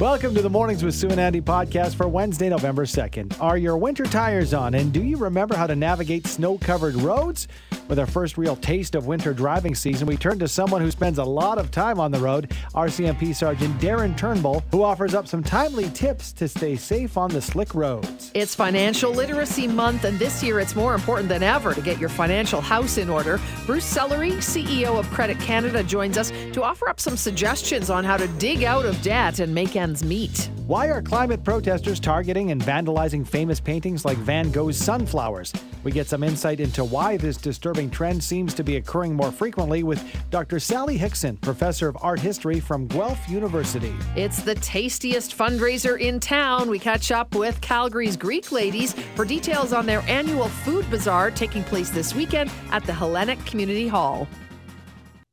Welcome to the Mornings with Sue and Andy podcast for Wednesday, November 2nd. Are your winter tires on? And do you remember how to navigate snow covered roads? With our first real taste of winter driving season, we turn to someone who spends a lot of time on the road, RCMP Sergeant Darren Turnbull, who offers up some timely tips to stay safe on the slick roads. It's Financial Literacy Month, and this year it's more important than ever to get your financial house in order. Bruce Sellery, CEO of Credit Canada, joins us to offer up some suggestions on how to dig out of debt and make ends meet. Why are climate protesters targeting and vandalizing famous paintings like Van Gogh's Sunflowers? We get some insight into why this disturbing trend seems to be occurring more frequently with Dr. Sally Hickson, professor of art history from Guelph University. It's the tastiest fundraiser in town. We catch up with Calgary's Greek ladies for details on their annual food bazaar taking place this weekend at the Hellenic Community Hall.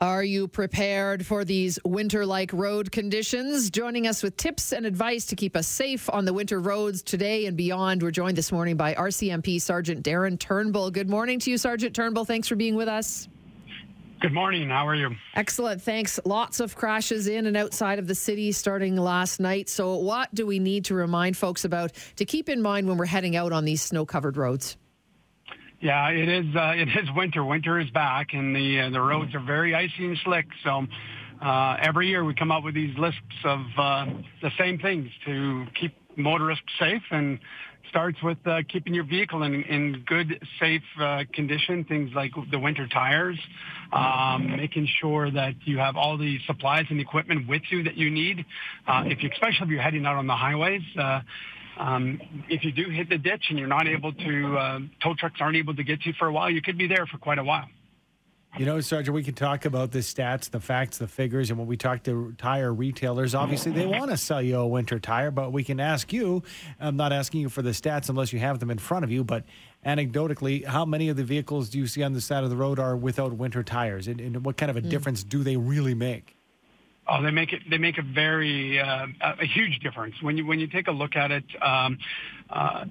Are you prepared for these winter like road conditions? Joining us with tips and advice to keep us safe on the winter roads today and beyond, we're joined this morning by RCMP Sergeant Darren Turnbull. Good morning to you, Sergeant Turnbull. Thanks for being with us. Good morning. How are you? Excellent. Thanks. Lots of crashes in and outside of the city starting last night. So, what do we need to remind folks about to keep in mind when we're heading out on these snow covered roads? Yeah, it is. Uh, it is winter. Winter is back, and the uh, the roads are very icy and slick. So uh, every year we come up with these lists of uh, the same things to keep motorists safe, and starts with uh, keeping your vehicle in, in good, safe uh, condition. Things like the winter tires, um, making sure that you have all the supplies and equipment with you that you need. Uh, if you, especially if you're heading out on the highways. Uh, um, if you do hit the ditch and you're not able to, uh, tow trucks aren't able to get to you for a while, you could be there for quite a while. You know, Sergeant, we can talk about the stats, the facts, the figures, and when we talk to tire retailers, obviously they want to sell you a winter tire, but we can ask you. I'm not asking you for the stats unless you have them in front of you, but anecdotally, how many of the vehicles do you see on the side of the road are without winter tires, and, and what kind of a mm. difference do they really make? Oh, they make it. They make a very uh, a huge difference when you when you take a look at it. Um, uh,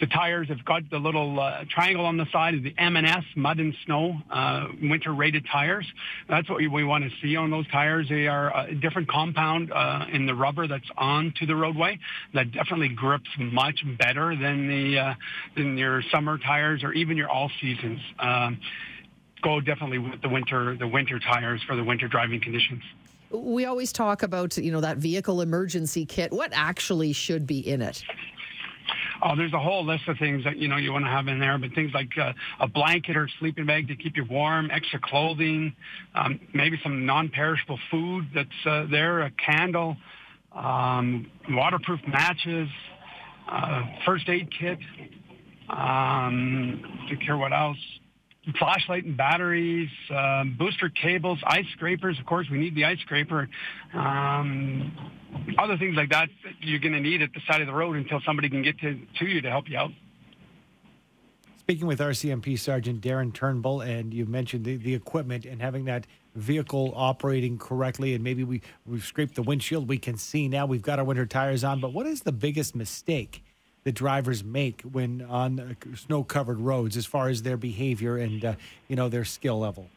the tires have got the little uh, triangle on the side of the M&S mud and snow uh, winter rated tires. That's what we, we want to see on those tires. They are a different compound uh, in the rubber that's onto the roadway that definitely grips much better than the uh, than your summer tires or even your all seasons. Um, go definitely with the winter the winter tires for the winter driving conditions. We always talk about, you know, that vehicle emergency kit. What actually should be in it? Oh, there's a whole list of things that you know you want to have in there, but things like uh, a blanket or sleeping bag to keep you warm, extra clothing, um, maybe some non-perishable food that's uh, there, a candle, um, waterproof matches, uh, first aid kit. Um, to care what else flashlight and batteries, um, booster cables, ice scrapers. Of course, we need the ice scraper. Um, other things like that you're going to need at the side of the road until somebody can get to, to you to help you out. Speaking with RCMP Sergeant Darren Turnbull, and you mentioned the, the equipment and having that vehicle operating correctly, and maybe we, we've scraped the windshield, we can see now we've got our winter tires on. But what is the biggest mistake the drivers make when on uh, snow covered roads as far as their behavior and uh, you know their skill level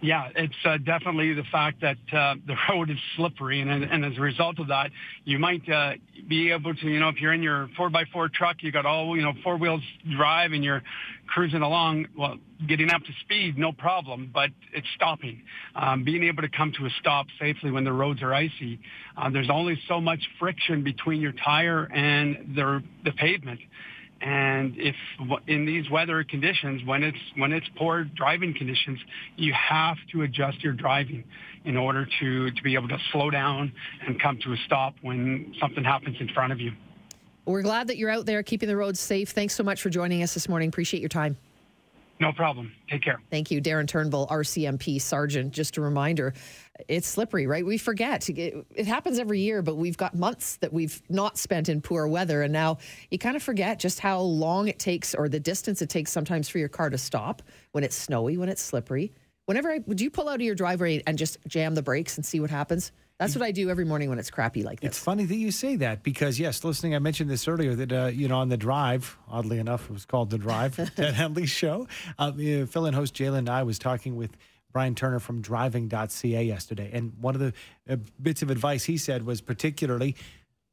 yeah, it's uh, definitely the fact that uh, the road is slippery, and, and as a result of that, you might uh, be able to, you know, if you're in your four by four truck, you got all, you know, four wheels drive, and you're cruising along. Well, getting up to speed, no problem, but it's stopping. Um, being able to come to a stop safely when the roads are icy. Uh, there's only so much friction between your tire and the the pavement. And if in these weather conditions, when it's when it's poor driving conditions, you have to adjust your driving in order to to be able to slow down and come to a stop when something happens in front of you. We're glad that you're out there keeping the roads safe. Thanks so much for joining us this morning. Appreciate your time. No problem. Take care. Thank you, Darren Turnbull, RCMP Sergeant. Just a reminder, it's slippery, right? We forget. It, happens every year, but we've got months that we've not spent in poor weather. And now you kind of forget just how long it takes or the distance it takes sometimes for your car to stop when it's snowy, when it's slippery. Whenever I, would you pull out of your driveway and just jam the brakes and see what happens? That's what I do every morning when it's crappy like this. It's funny that you say that because yes, listening, I mentioned this earlier that uh, you know on the drive, oddly enough, it was called the Drive, Ted Henley's show. Uh, Phil and host Jalen and I was talking with Brian Turner from driving.ca yesterday. And one of the uh, bits of advice he said was particularly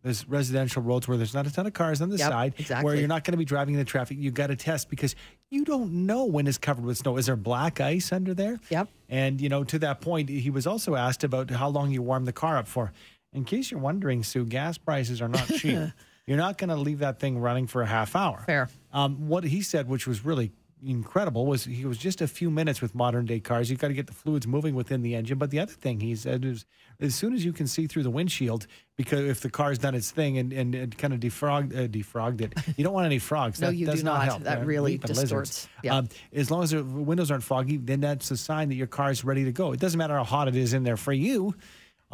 there's residential roads where there's not a ton of cars on the Yep, side, where you're not going to be driving in the traffic. You've got to test because you don't know when it's covered with snow. Is there black ice under there? Yep. And you know, to that point, he was also asked about how long you warm the car up for. In case you're wondering, Sue, gas prices are not cheap. you're not going to leave that thing running for a half hour. Fair. Um, what he said, which was really incredible, was he was just a few minutes with modern day cars. You've got to get the fluids moving within the engine. But the other thing he said is, as soon as you can see through the windshield, because if the car's done its thing and, and, and kind of defrogged, uh, defrogged it, you don't want any frogs. No, that you does do not, help. That They're really distorts. Yeah. Um, as long as the windows aren't foggy, then that's a sign that your car is ready to go. It doesn't matter how hot it is in there for you.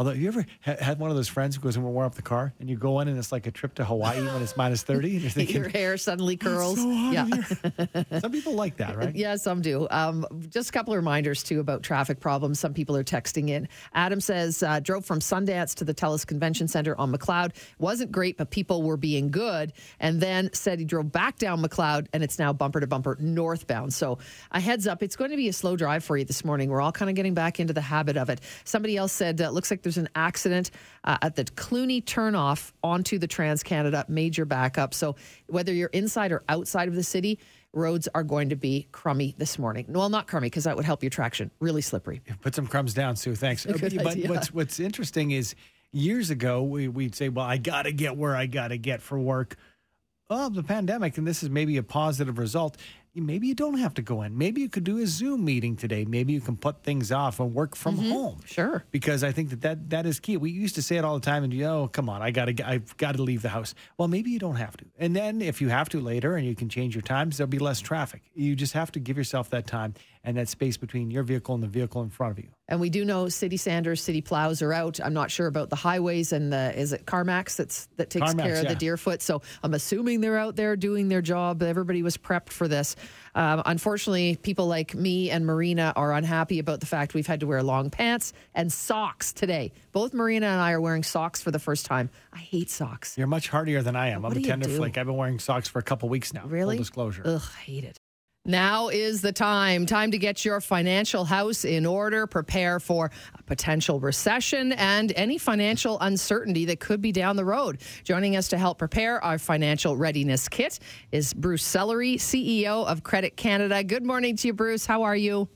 Although, you ever ha- had one of those friends who goes and warm up the car, and you go in and it's like a trip to Hawaii when it's minus thirty, and you're thinking, Your hair suddenly curls. so yeah. here. Some people like that, right? Yeah, some do. Um, just a couple of reminders too about traffic problems. Some people are texting in. Adam says uh, drove from Sundance to the Telus Convention Center on Macleod. wasn't great, but people were being good. And then said he drove back down Macleod, and it's now bumper to bumper northbound. So a heads up, it's going to be a slow drive for you this morning. We're all kind of getting back into the habit of it. Somebody else said uh, looks like there's an accident uh, at the Cluny turnoff onto the Trans Canada major backup. So whether you're inside or outside of the city roads are going to be crummy this morning. Well, not crummy because that would help your traction. Really slippery. Put some crumbs down, Sue. Thanks. But what's what's interesting is years ago we, we'd say, "Well, I got to get where I got to get for work." Well, the pandemic, and this is maybe a positive result. Maybe you don't have to go in. Maybe you could do a Zoom meeting today. Maybe you can put things off and work from home. Mm-hmm. Sure. because I think that, that that is key. We used to say it all the time, and you know, come on, I got to, I've got to leave the house. Well, maybe you don't have to, and then if you have to later, and you can change your times, there'll be less traffic. You just have to give yourself that time and that space between your vehicle and the vehicle in front of you. And we do know city sanders, city plows are out. I'm not sure about the highways and the is it Carmacks that's that takes Carmacks, care of yeah. the Deerfoot. So I'm assuming they're out there doing their job. Everybody was prepped for this. Um, unfortunately, people like me and Marina are unhappy about the fact we've had to wear long pants and socks today. Both Marina and I are wearing socks for the first time. I hate socks. You're much hardier than I am. What I'm a tender flake. I've been wearing socks for a couple weeks now. Really? Full disclosure. Ugh, I hate it. Now is the time. Time to get your financial house in order, prepare for a potential recession and any financial uncertainty that could be down the road. Joining us to help prepare our financial readiness kit is Bruce Sellery, CEO of Credit Canada. Good morning to you, Bruce. How are you?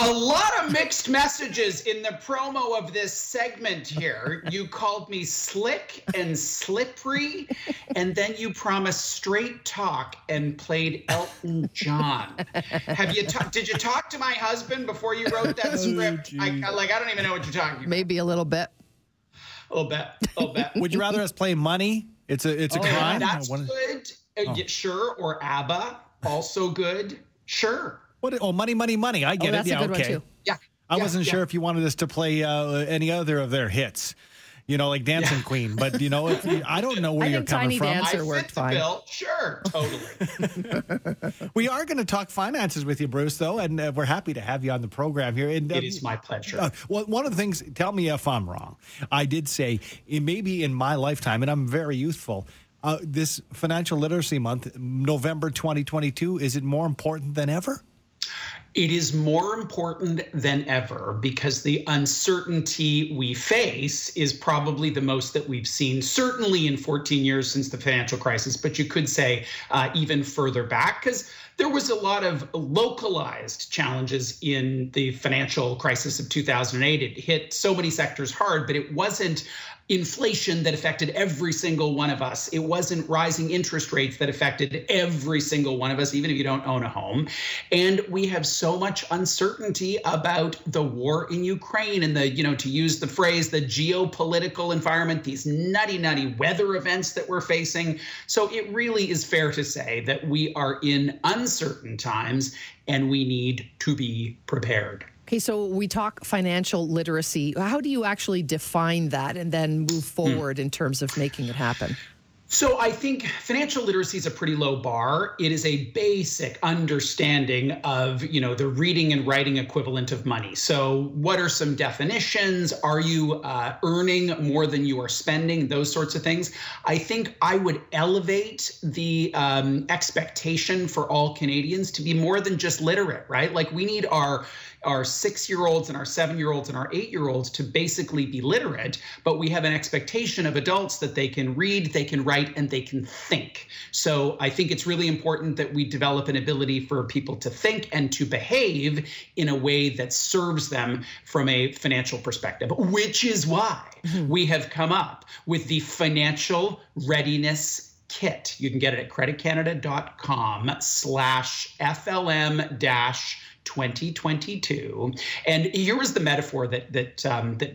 A lot of mixed messages in the promo of this segment here. You called me slick and slippery, and then you promised straight talk and played Elton John. Have you ta- did you talk to my husband before you wrote that script? I, I- like I don't even know what you're talking about. Maybe a little bit. A little bit, a little bit. Would you rather us play money? It's a it's a Uh, crime. that's What- good. Uh, yeah, sure. Or ABBA, also good. Sure. What? Oh, money, money, money. I get Oh, that's it. a Yeah, good one, okay. too. Yeah. I yeah, wasn't yeah. sure if you wanted us to play uh, any other of their hits, you know, like Dancing Queen. But you know, if you, I don't know where I you're think coming Tiny from. Dance- I Answer fit worked fine. bill. Sure, totally. We are going to talk finances with you, Bruce, though, and uh, we're happy to have you on the program here. And uh, it is my pleasure. Uh, well, one of the things, tell me if I'm wrong. I did say it may be in my lifetime, and I'm very youthful. Uh, this financial literacy month, November 2022, is it more important than ever? It is more important than ever because the uncertainty we face is probably the most that we've seen, certainly in 14 years since the financial crisis, but you could say uh, even further back because there was a lot of localized challenges in the financial crisis of 2008. It hit so many sectors hard, but it wasn't inflation that affected every single one of us. It wasn't rising interest rates that affected every single one of us, even if you don't own a home. And we have so much uncertainty about the war in Ukraine and the, you know, to use the phrase, the geopolitical environment, these nutty, nutty weather events that we're facing. So it really is fair to say that we are in uncertain times and we need to be prepared. Okay, so we talk financial literacy. How do you actually define that and then move forward in terms of making it happen? So I think financial literacy is a pretty low bar. It is a basic understanding of, you know, the reading and writing equivalent of money. So what are some definitions? Are you uh, earning more than you are spending? Those sorts of things. I think I would elevate the um, expectation for all Canadians to be more than just literate, right? Like we need our our six year olds and our seven year olds and our eight year olds to basically be literate, but we have an expectation of adults that they can read, they can write, and they can think. So I think it's really important that we develop an ability for people to think and to behave in a way that serves them from a financial perspective, which is why mm-hmm. we have come up with the financial readiness kit. You can get it at creditcanada.com slash FLM dash 2022. And here was the metaphor that that um, that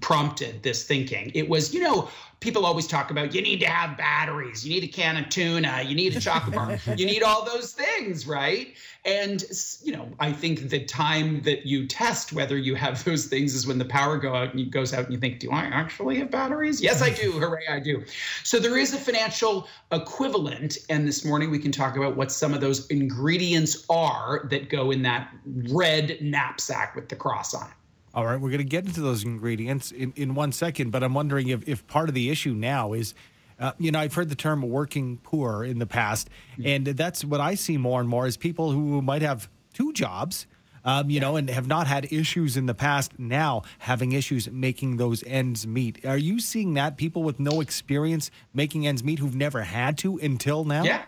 prompted this thinking. It was, you know, people always talk about you need to have batteries, you need a can of tuna, you need a chocolate bar, you need all those things, right? And you know, I think the time that you test whether you have those things is when the power go out and you goes out and you think, do I actually have batteries? Yes, I do. Hooray, I do. So there is a financial equivalent, and this morning we can talk about what some of those ingredients are that go in that red knapsack with the cross on it. All right, we're going to get into those ingredients in, in one second, but I'm wondering if, if part of the issue now is, uh, you know, I've heard the term working poor in the past, mm-hmm. and that's what I see more and more is people who might have two jobs, um, you yeah. know, and have not had issues in the past, now having issues making those ends meet. Are you seeing that people with no experience making ends meet who've never had to until now? Yeah.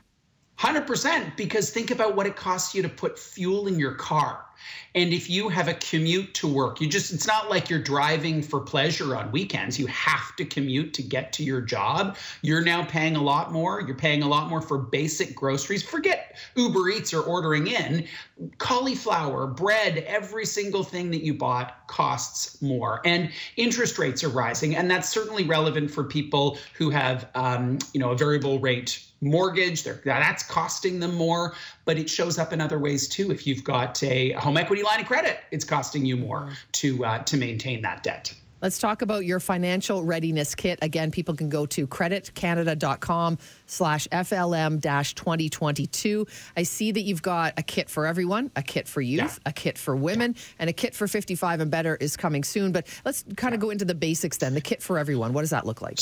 100% because think about what it costs you to put fuel in your car. And if you have a commute to work, you just, it's not like you're driving for pleasure on weekends. You have to commute to get to your job. You're now paying a lot more. You're paying a lot more for basic groceries. Forget Uber Eats or ordering in. Cauliflower, bread, every single thing that you bought costs more. And interest rates are rising. And that's certainly relevant for people who have, um, you know, a variable rate mortgage. that's costing them more, but it shows up in other ways too. If you've got a home equity line of credit, it's costing you more to uh, to maintain that debt. Let's talk about your financial readiness kit. Again, people can go to creditcanada.com slash FLM dash 2022. I see that you've got a kit for everyone, a kit for youth, yeah. a kit for women, yeah. and a kit for 55 and better is coming soon. But let's kind of yeah. go into the basics then. The kit for everyone, what does that look like?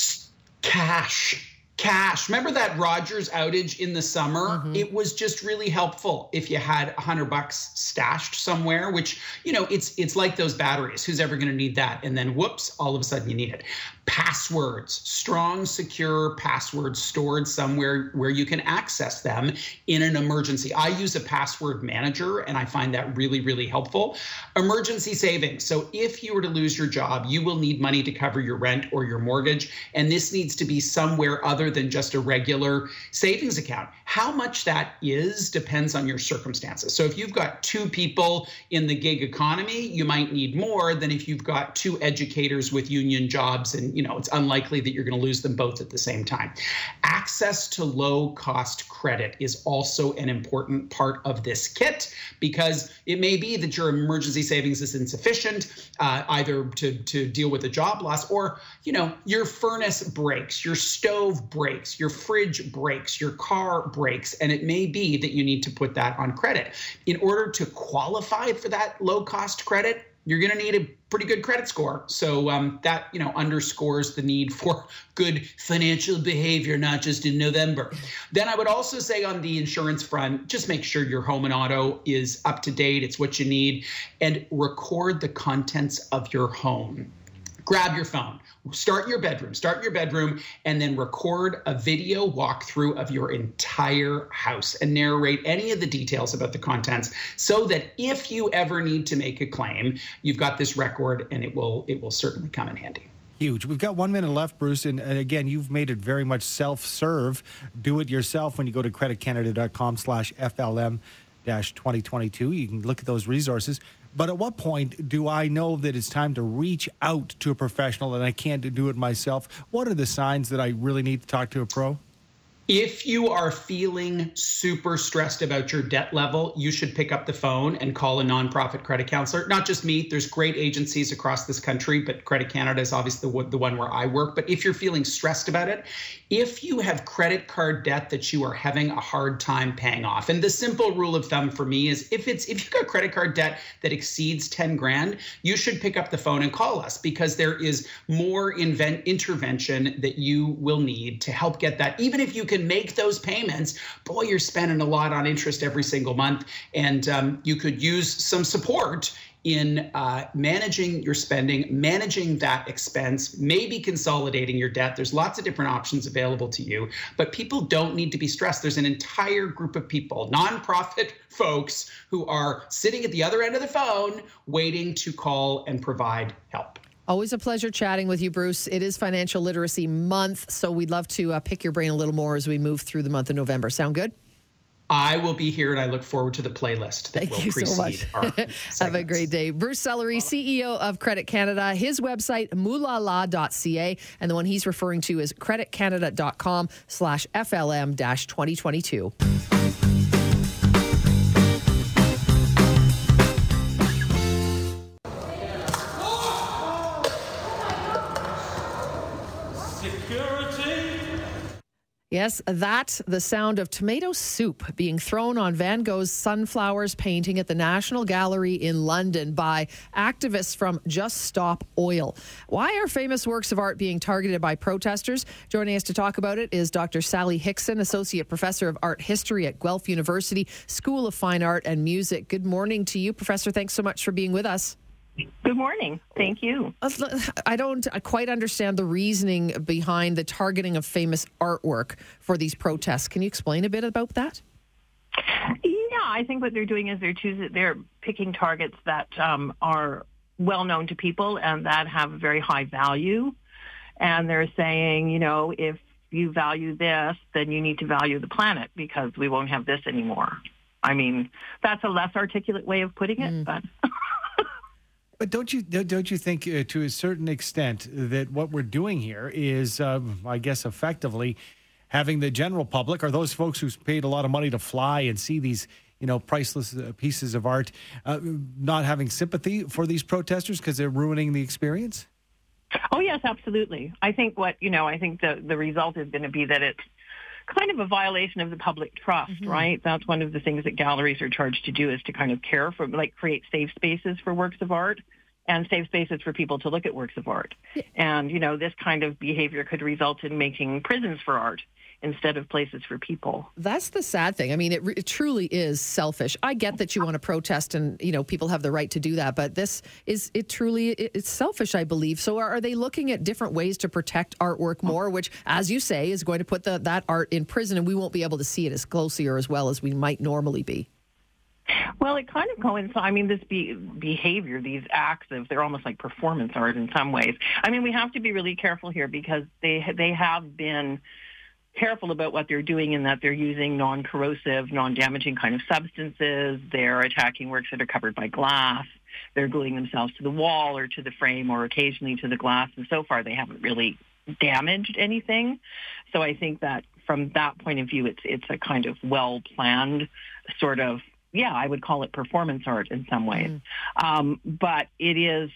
Cash cash. Remember that Rogers outage in the summer? Mm-hmm. It was just really helpful if you had a hundred bucks stashed somewhere, which, you know, it's it's like those batteries. Who's ever going to need that? And then whoops, all of a sudden you need it. Passwords, strong, secure passwords stored somewhere where you can access them in an emergency. I use a password manager and I find that really, really helpful. Emergency savings. So if you were to lose your job, you will need money to cover your rent or your mortgage. And this needs to be somewhere other than just a regular savings account. How much that is depends on your circumstances. So if you've got two people in the gig economy, you might need more than if you've got two educators with union jobs and you know it's unlikely that you're going to lose them both at the same time. Access to low cost credit is also an important part of this kit because it may be that your emergency savings is insufficient uh, either to to deal with a job loss or you know your furnace breaks, your stove breaks, your fridge breaks, your car breaks, and it may be that you need to put that on credit. In order to qualify for that low cost credit, you're going to need a pretty good credit score. So um, that you know underscores the need for good financial behavior, not just in November. Then I would also say on the insurance front, just make sure your home and auto is up to date. It's what you need, and record the contents of your home grab your phone, start your bedroom, start your bedroom, and then record a video walkthrough of your entire house and narrate any of the details about the contents so that if you ever need to make a claim, you've got this record and it will it will certainly come in handy huge. We've got one minute left, Bruce. And, and, again, you've made it very much self-serve. Do it yourself when you go to creditcanada.com slash FLM dash 2022. You can look at those resources. But at what point do I know that it's time to reach out to a professional and I can't do it myself? What are the signs that I really need to talk to a pro? If you are feeling super stressed about your debt level, you should pick up the phone and call a nonprofit credit counselor. Not just me, there's great agencies across this country, but Credit Canada is obviously the, one where I work. But if you're feeling stressed about it, if you have credit card debt that you are having a hard time paying off, and the simple rule of thumb for me is if it's if you've got credit card debt that exceeds 10 grand, you should pick up the phone and call us because there is more invent intervention that you will need to help get that. Even if you can make those payments, boy, you're spending a lot on interest every single month. And um, you could use some support in uh, managing your spending, managing that expense, maybe consolidating your debt. There's lots of different options available to you, but people don't need to be stressed. There's an entire group of people, nonprofit folks, who are sitting at the other end of the phone waiting to call and provide help. Always a pleasure chatting with you, Bruce. It is Financial Literacy Month, so we'd love to uh, pick your brain a little more as we move through the month of November. Sound good? I will be here and I look forward to the playlist that Thank will you precede so much. our Have a great day. Bruce Sellery, CEO of Credit Canada. His website, moolala.ca, and the one he's referring to is creditcanada.com slash FLM 2022. Yes, that, the sound of tomato soup being thrown on Van Gogh's Sunflowers painting at the National Gallery in London by activists from Just Stop Oil. Why are famous works of art being targeted by protesters? Joining us to talk about it is Dr. Sally Hickson, Associate Professor of Art History at Guelph University School of Fine Art and Music. Good morning to you, Professor. Thanks so much for being with us. Good morning. Thank you. I don't quite understand the reasoning behind the targeting of famous artwork for these protests. Can you explain a bit about that? Yeah, I think what they're doing is they're choosing, they're picking targets that um, are well known to people and that have a very high value. And they're saying, you know, if you value this, then you need to value the planet because we won't have this anymore. I mean, that's a less articulate way of putting it, mm. but. But don't you don't you think uh, to a certain extent that what we're doing here is, uh, I guess, effectively having the general public or those folks who's paid a lot of money to fly and see these you know priceless uh, pieces of art uh, not having sympathy for these protesters because they're ruining the experience? Oh yes, absolutely. I think what you know, I think the the result is going to be that it's kind of a violation of the public trust, mm-hmm. right? That's one of the things that galleries are charged to do is to kind of care for, like create safe spaces for works of art and safe spaces for people to look at works of art. Yeah. And, you know, this kind of behavior could result in making prisons for art instead of places for people. That's the sad thing. I mean, it, it, truly is selfish. I get that you want to protest and, you know, people have the right to do that, but this is, it truly, it, it's selfish, I believe. So are, are, they looking at different ways to protect artwork more, which, as you say, is going to put the, that art in prison and we won't be able to see it as closely or as well as we might normally be? Well, it kind of coincides. I mean, this be- behavior, these acts of they're almost like performance art in some ways. I mean, we have to be really careful here because they they have been careful about what they're doing in that they're using non-corrosive, non-damaging kind of substances. They're attacking works that are covered by glass. They're gluing themselves to the wall or to the frame or occasionally to the glass. And so far, they haven't really damaged anything. So I think that from that point of view, it's it's a kind of well planned sort of yeah, I would call it performance art in some ways. Mm. Um, but it is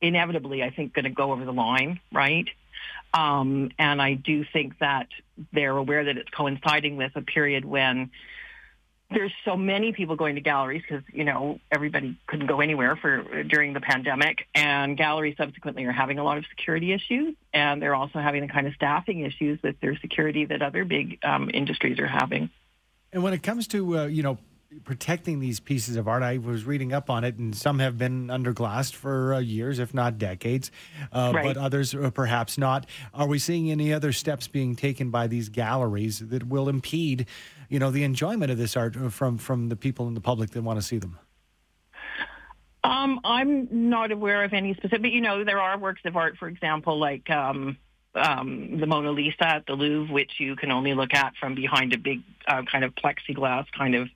inevitably, I think, going to go over the line, right? Um, and I do think that they're aware that it's coinciding with a period when there's so many people going to galleries because you know everybody couldn't go anywhere for during the pandemic, and galleries subsequently are having a lot of security issues, and they're also having the kind of staffing issues with their security that other big um, industries are having. And when it comes to uh, you know protecting these pieces of art. I was reading up on it, and some have been under glass for uh, years, if not decades, uh, right. but others uh, perhaps not. Are we seeing any other steps being taken by these galleries that will impede, you know, the enjoyment of this art from from the people in the public that want to see them? Um, I'm not aware of any specific. You know, there are works of art, for example, like. Um, um, the Mona Lisa at the Louvre, which you can only look at from behind a big uh, kind of plexiglass kind of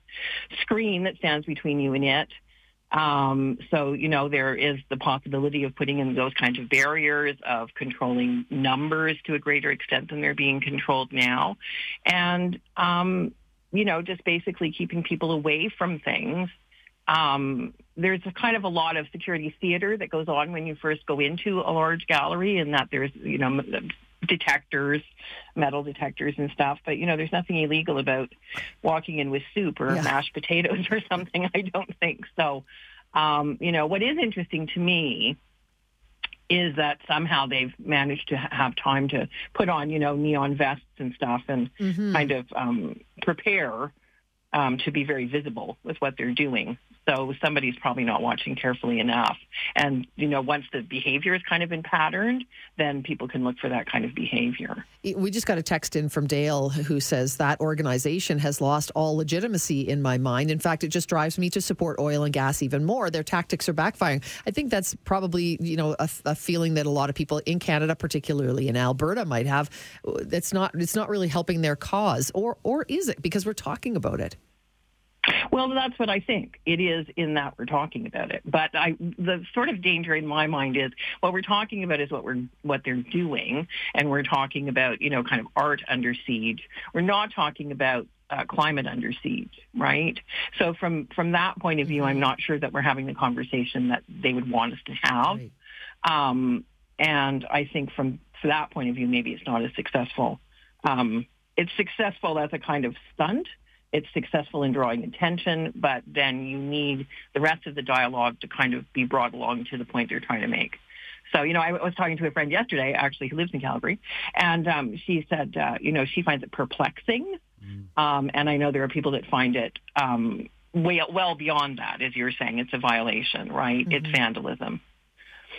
screen that stands between you and it. Um, so, you know, there is the possibility of putting in those kinds of barriers, of controlling numbers to a greater extent than they're being controlled now. And, um, you know, just basically keeping people away from things um, there's a kind of a lot of security theater that goes on when you first go into a large gallery and that there's, you know, detectors, metal detectors and stuff. But, you know, there's nothing illegal about walking in with soup or yeah. mashed potatoes or something. I don't think so. Um, you know, what is interesting to me is that somehow they've managed to have time to put on, you know, neon vests and stuff and mm-hmm. kind of um, prepare um, to be very visible with what they're doing. So somebody's probably not watching carefully enough. And, you know, once the behavior has kind of been patterned, then people can look for that kind of behavior. We just got a text in from Dale who says that organization has lost all legitimacy in my mind. In fact, it just drives me to support oil and gas even more. Their tactics are backfiring. I think that's probably, you know, a, a feeling that a lot of people in Canada, particularly in Alberta, might have. That's not it's not really helping their cause. Or or is it? Because we're talking about it. Well, that's what I think. It is in that we're talking about it. But I, the sort of danger in my mind is what we're talking about is what we're what they're doing, and we're talking about you know kind of art under siege. We're not talking about uh, climate under siege, right? So from from that point of view, I'm not sure that we're having the conversation that they would want us to have. Right. Um, and I think from, from that point of view, maybe it's not as successful. Um, it's successful as a kind of stunt it's successful in drawing attention, but then you need the rest of the dialogue to kind of be brought along to the point they're trying to make. So, you know, I was talking to a friend yesterday, actually, who lives in Calgary, and um, she said, uh, you know, she finds it perplexing. Mm. Um, and I know there are people that find it um, way, well beyond that, as you're saying. It's a violation, right? Mm-hmm. It's vandalism.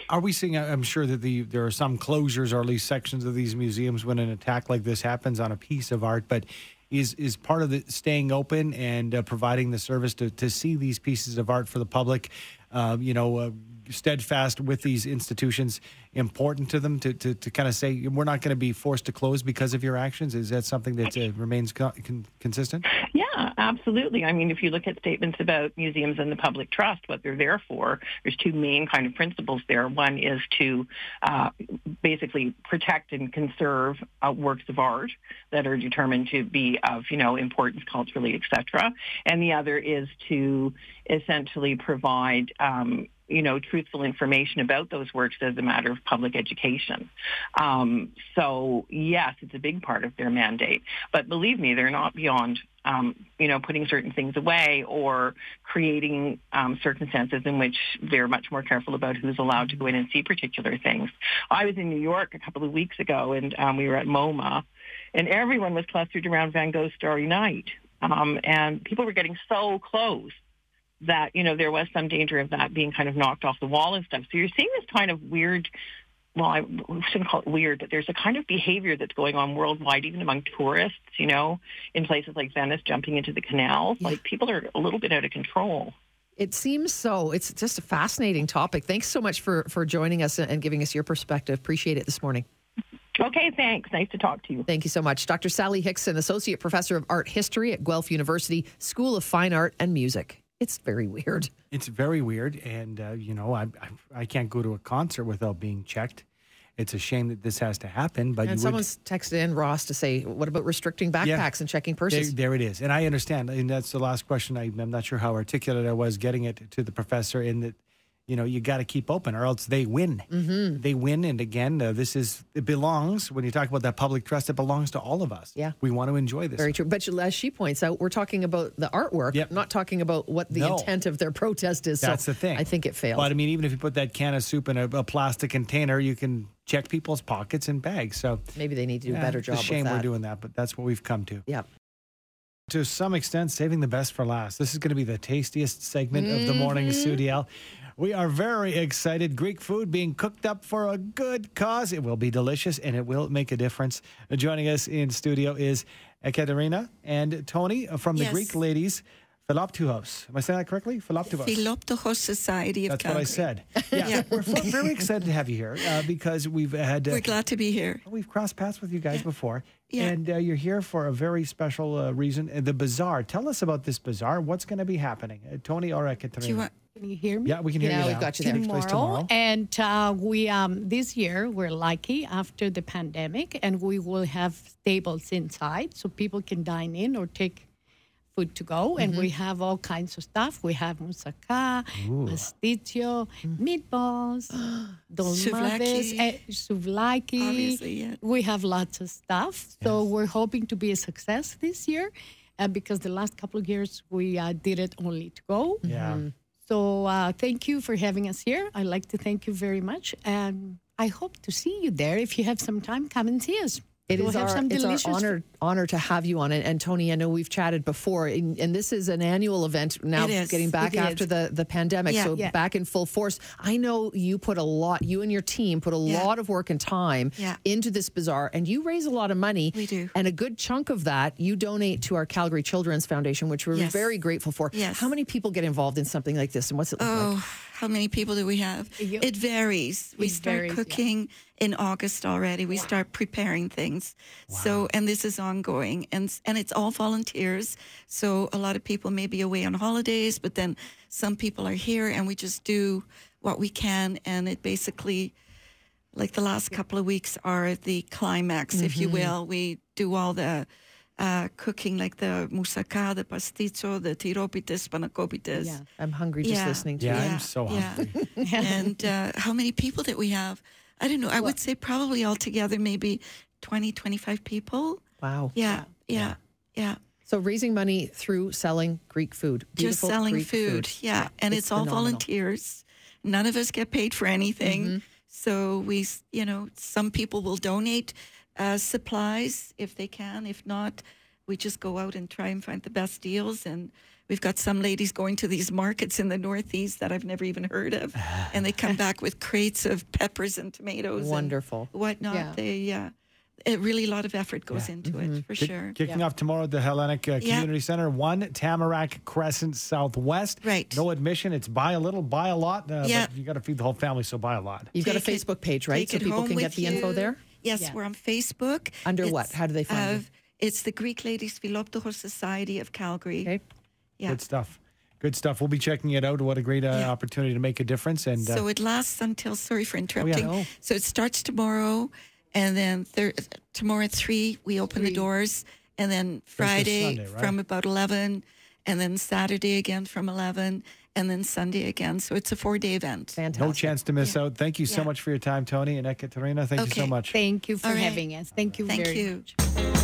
Are we seeing? I'm sure that the there are some closures or at least sections of these museums when an attack like this happens on a piece of art. But is is part of the staying open and uh, providing the service to to see these pieces of art for the public. Uh, you know, uh, steadfast with these institutions important to them to to, to kind of say we're not going to be forced to close because of your actions? Is that something that uh, remains co- con- consistent? Yeah, absolutely. I mean, if you look at statements about museums and the public trust, what they're there for, there's two main kind of principles there. One is to uh, basically protect and conserve uh, works of art that are determined to be of, you know, importance culturally, etc. And the other is to essentially provide um, you know, truthful information about those works as a matter of public education. Um, so yes, it's a big part of their mandate. But believe me, they're not beyond um, you know, putting certain things away or creating um, circumstances in which they're much more careful about who's allowed to go in and see particular things. I was in New York a couple of weeks ago, and um, we were at MoMA, and everyone was clustered around Van Gogh's Starry Night, um, and people were getting so close that you know there was some danger of that being kind of knocked off the wall and stuff. So you're seeing this kind of weird well, I shouldn't call it weird, but there's a kind of behavior that's going on worldwide, even among tourists, you know, in places like Venice, jumping into the canals. Yeah. Like people are a little bit out of control. It seems so. It's just a fascinating topic. Thanks so much for, for joining us and giving us your perspective. Appreciate it this morning. Okay, thanks. Nice to talk to you. Thank you so much. Dr. Sally Hickson, Associate Professor of Art History at Guelph University School of Fine Art and Music. It's very weird. It's very weird, and uh, you know, I, I, I can't go to a concert without being checked. It's a shame that this has to happen, but and someone's would, texted in Ross to say, "What about restricting backpacks yeah, and checking purses?" There, there, it is, and I understand, and that's the last question. I, I'm not sure how articulate I was getting it to the professor in that you know you got to keep open or else they win mm-hmm. they win and again uh, this is it belongs when you talk about that public trust it belongs to all of us yeah we want to enjoy this very true but as she points out we're talking about the artwork yep. not talking about what the no. intent of their protest is that's so the thing i think it failed but i mean even if you put that can of soup in a, a plastic container you can check people's pockets and bags so maybe they need to do yeah, a better job it's a shame we're doing that but that's what we've come to yeah to some extent, saving the best for last. This is going to be the tastiest segment mm-hmm. of the morning, mm-hmm. Sudiel. We are very excited. Greek food being cooked up for a good cause. It will be delicious and it will make a difference. Joining us in studio is Ekaterina and Tony from the yes. Greek Ladies. Philoptochos. Am I saying that correctly? Philoptochos. Philoptochos Society of That's Calgary. what I said. Yeah, yeah. we're very excited to have you here uh, because we've had. Uh, we're glad to be here. We've crossed paths with you guys yeah. before, yeah. and uh, you're here for a very special uh, reason. The bazaar. Tell us about this bazaar. What's going to be happening, uh, Tony or Ekaterina? Can you hear me? Yeah, we can hear yeah, you. Yeah, we got you there. Tomorrow, tomorrow. And uh, we um, this year we're lucky after the pandemic, and we will have tables inside so people can dine in or take food to go. Mm-hmm. And we have all kinds of stuff. We have moussaka, pasticcio, mm. meatballs, dolmades, eh, souvlaki. Yeah. We have lots of stuff. So yes. we're hoping to be a success this year. Uh, because the last couple of years we uh, did it only to go. Yeah. Mm-hmm. So uh, thank you for having us here. I'd like to thank you very much. And I hope to see you there. If you have some time, come and see us. It We'll is our, it's our honor honor to have you on it. And Tony, I know we've chatted before, and, and this is an annual event now getting back It after is. the, the pandemic. Yeah. so Yeah. back in full force. I know you put a lot, you and your team put a Yeah. lot of work and time into this bazaar, and you raise a lot of money. We do. And a good chunk of that you donate to our Calgary Children's Foundation, which we're Yes. very grateful for. Yes. How many people get involved in something like this, and what's it look Oh, like? How many people do we have? You- It varies. We It start varies, yeah. cooking in August already. We start preparing things. So, and this is ongoing, and and it's all volunteers. So a lot of people may be away on holidays, but then some people are here, and we just do what we can, and it basically. Like the last couple of weeks are the climax, if Mm-hmm. you will. We do all the uh, cooking, like the moussaka, the pasticho, the tiropites, panacopites. Yeah, I'm hungry just Yeah. listening to Yeah, you. I'm so yeah. hungry. and uh, how many people that we have? I don't know. I would say probably altogether maybe 20, 25 people. Wow. Yeah, yeah, yeah. So raising money through selling Greek food. Just selling Greek food. Yeah. And it's, all phenomenal. volunteers. None of us get paid for anything. Mm-hmm. So we, you know, some people will donate uh, supplies if they can. If not, we just go out and try and find the best deals. And we've got some ladies going to these markets in the Northeast that I've never even heard of. and they come back with crates of peppers and tomatoes. and Wonderful. whatnot. Yeah. They, yeah. It really a lot of effort goes Yeah. into it for Kick- sure. Kicking off tomorrow at the Hellenic uh, Yeah. Community Center, one Tamarack Crescent Southwest. Right. No admission. It's buy a little, buy a lot. Uh, Yeah. But you got to feed the whole family, so buy a lot. You've got a Take it- Facebook page, right? So people can get with the info there. Yes, Yeah. we're on Facebook. Under what? How do they find you? uh, It's the Greek Ladies Philoptochos Society of Calgary. Okay. Yeah. Good stuff. Good stuff. We'll be checking it out. What a great uh, Yeah. opportunity to make a difference. And uh, So it lasts until, sorry for interrupting. No. So it starts tomorrow, and then thir- tomorrow at 3, we open the doors, and then Friday Sunday, right? from about 11, and then Saturday again from 11, and then Sunday again. So it's a four day event. Fantastic. no chance to miss out. Thank you so Yeah. much for your time, Tony and Ekaterina. Thank you so much. Thank you for All right. having us. Thank you Thank very you. much.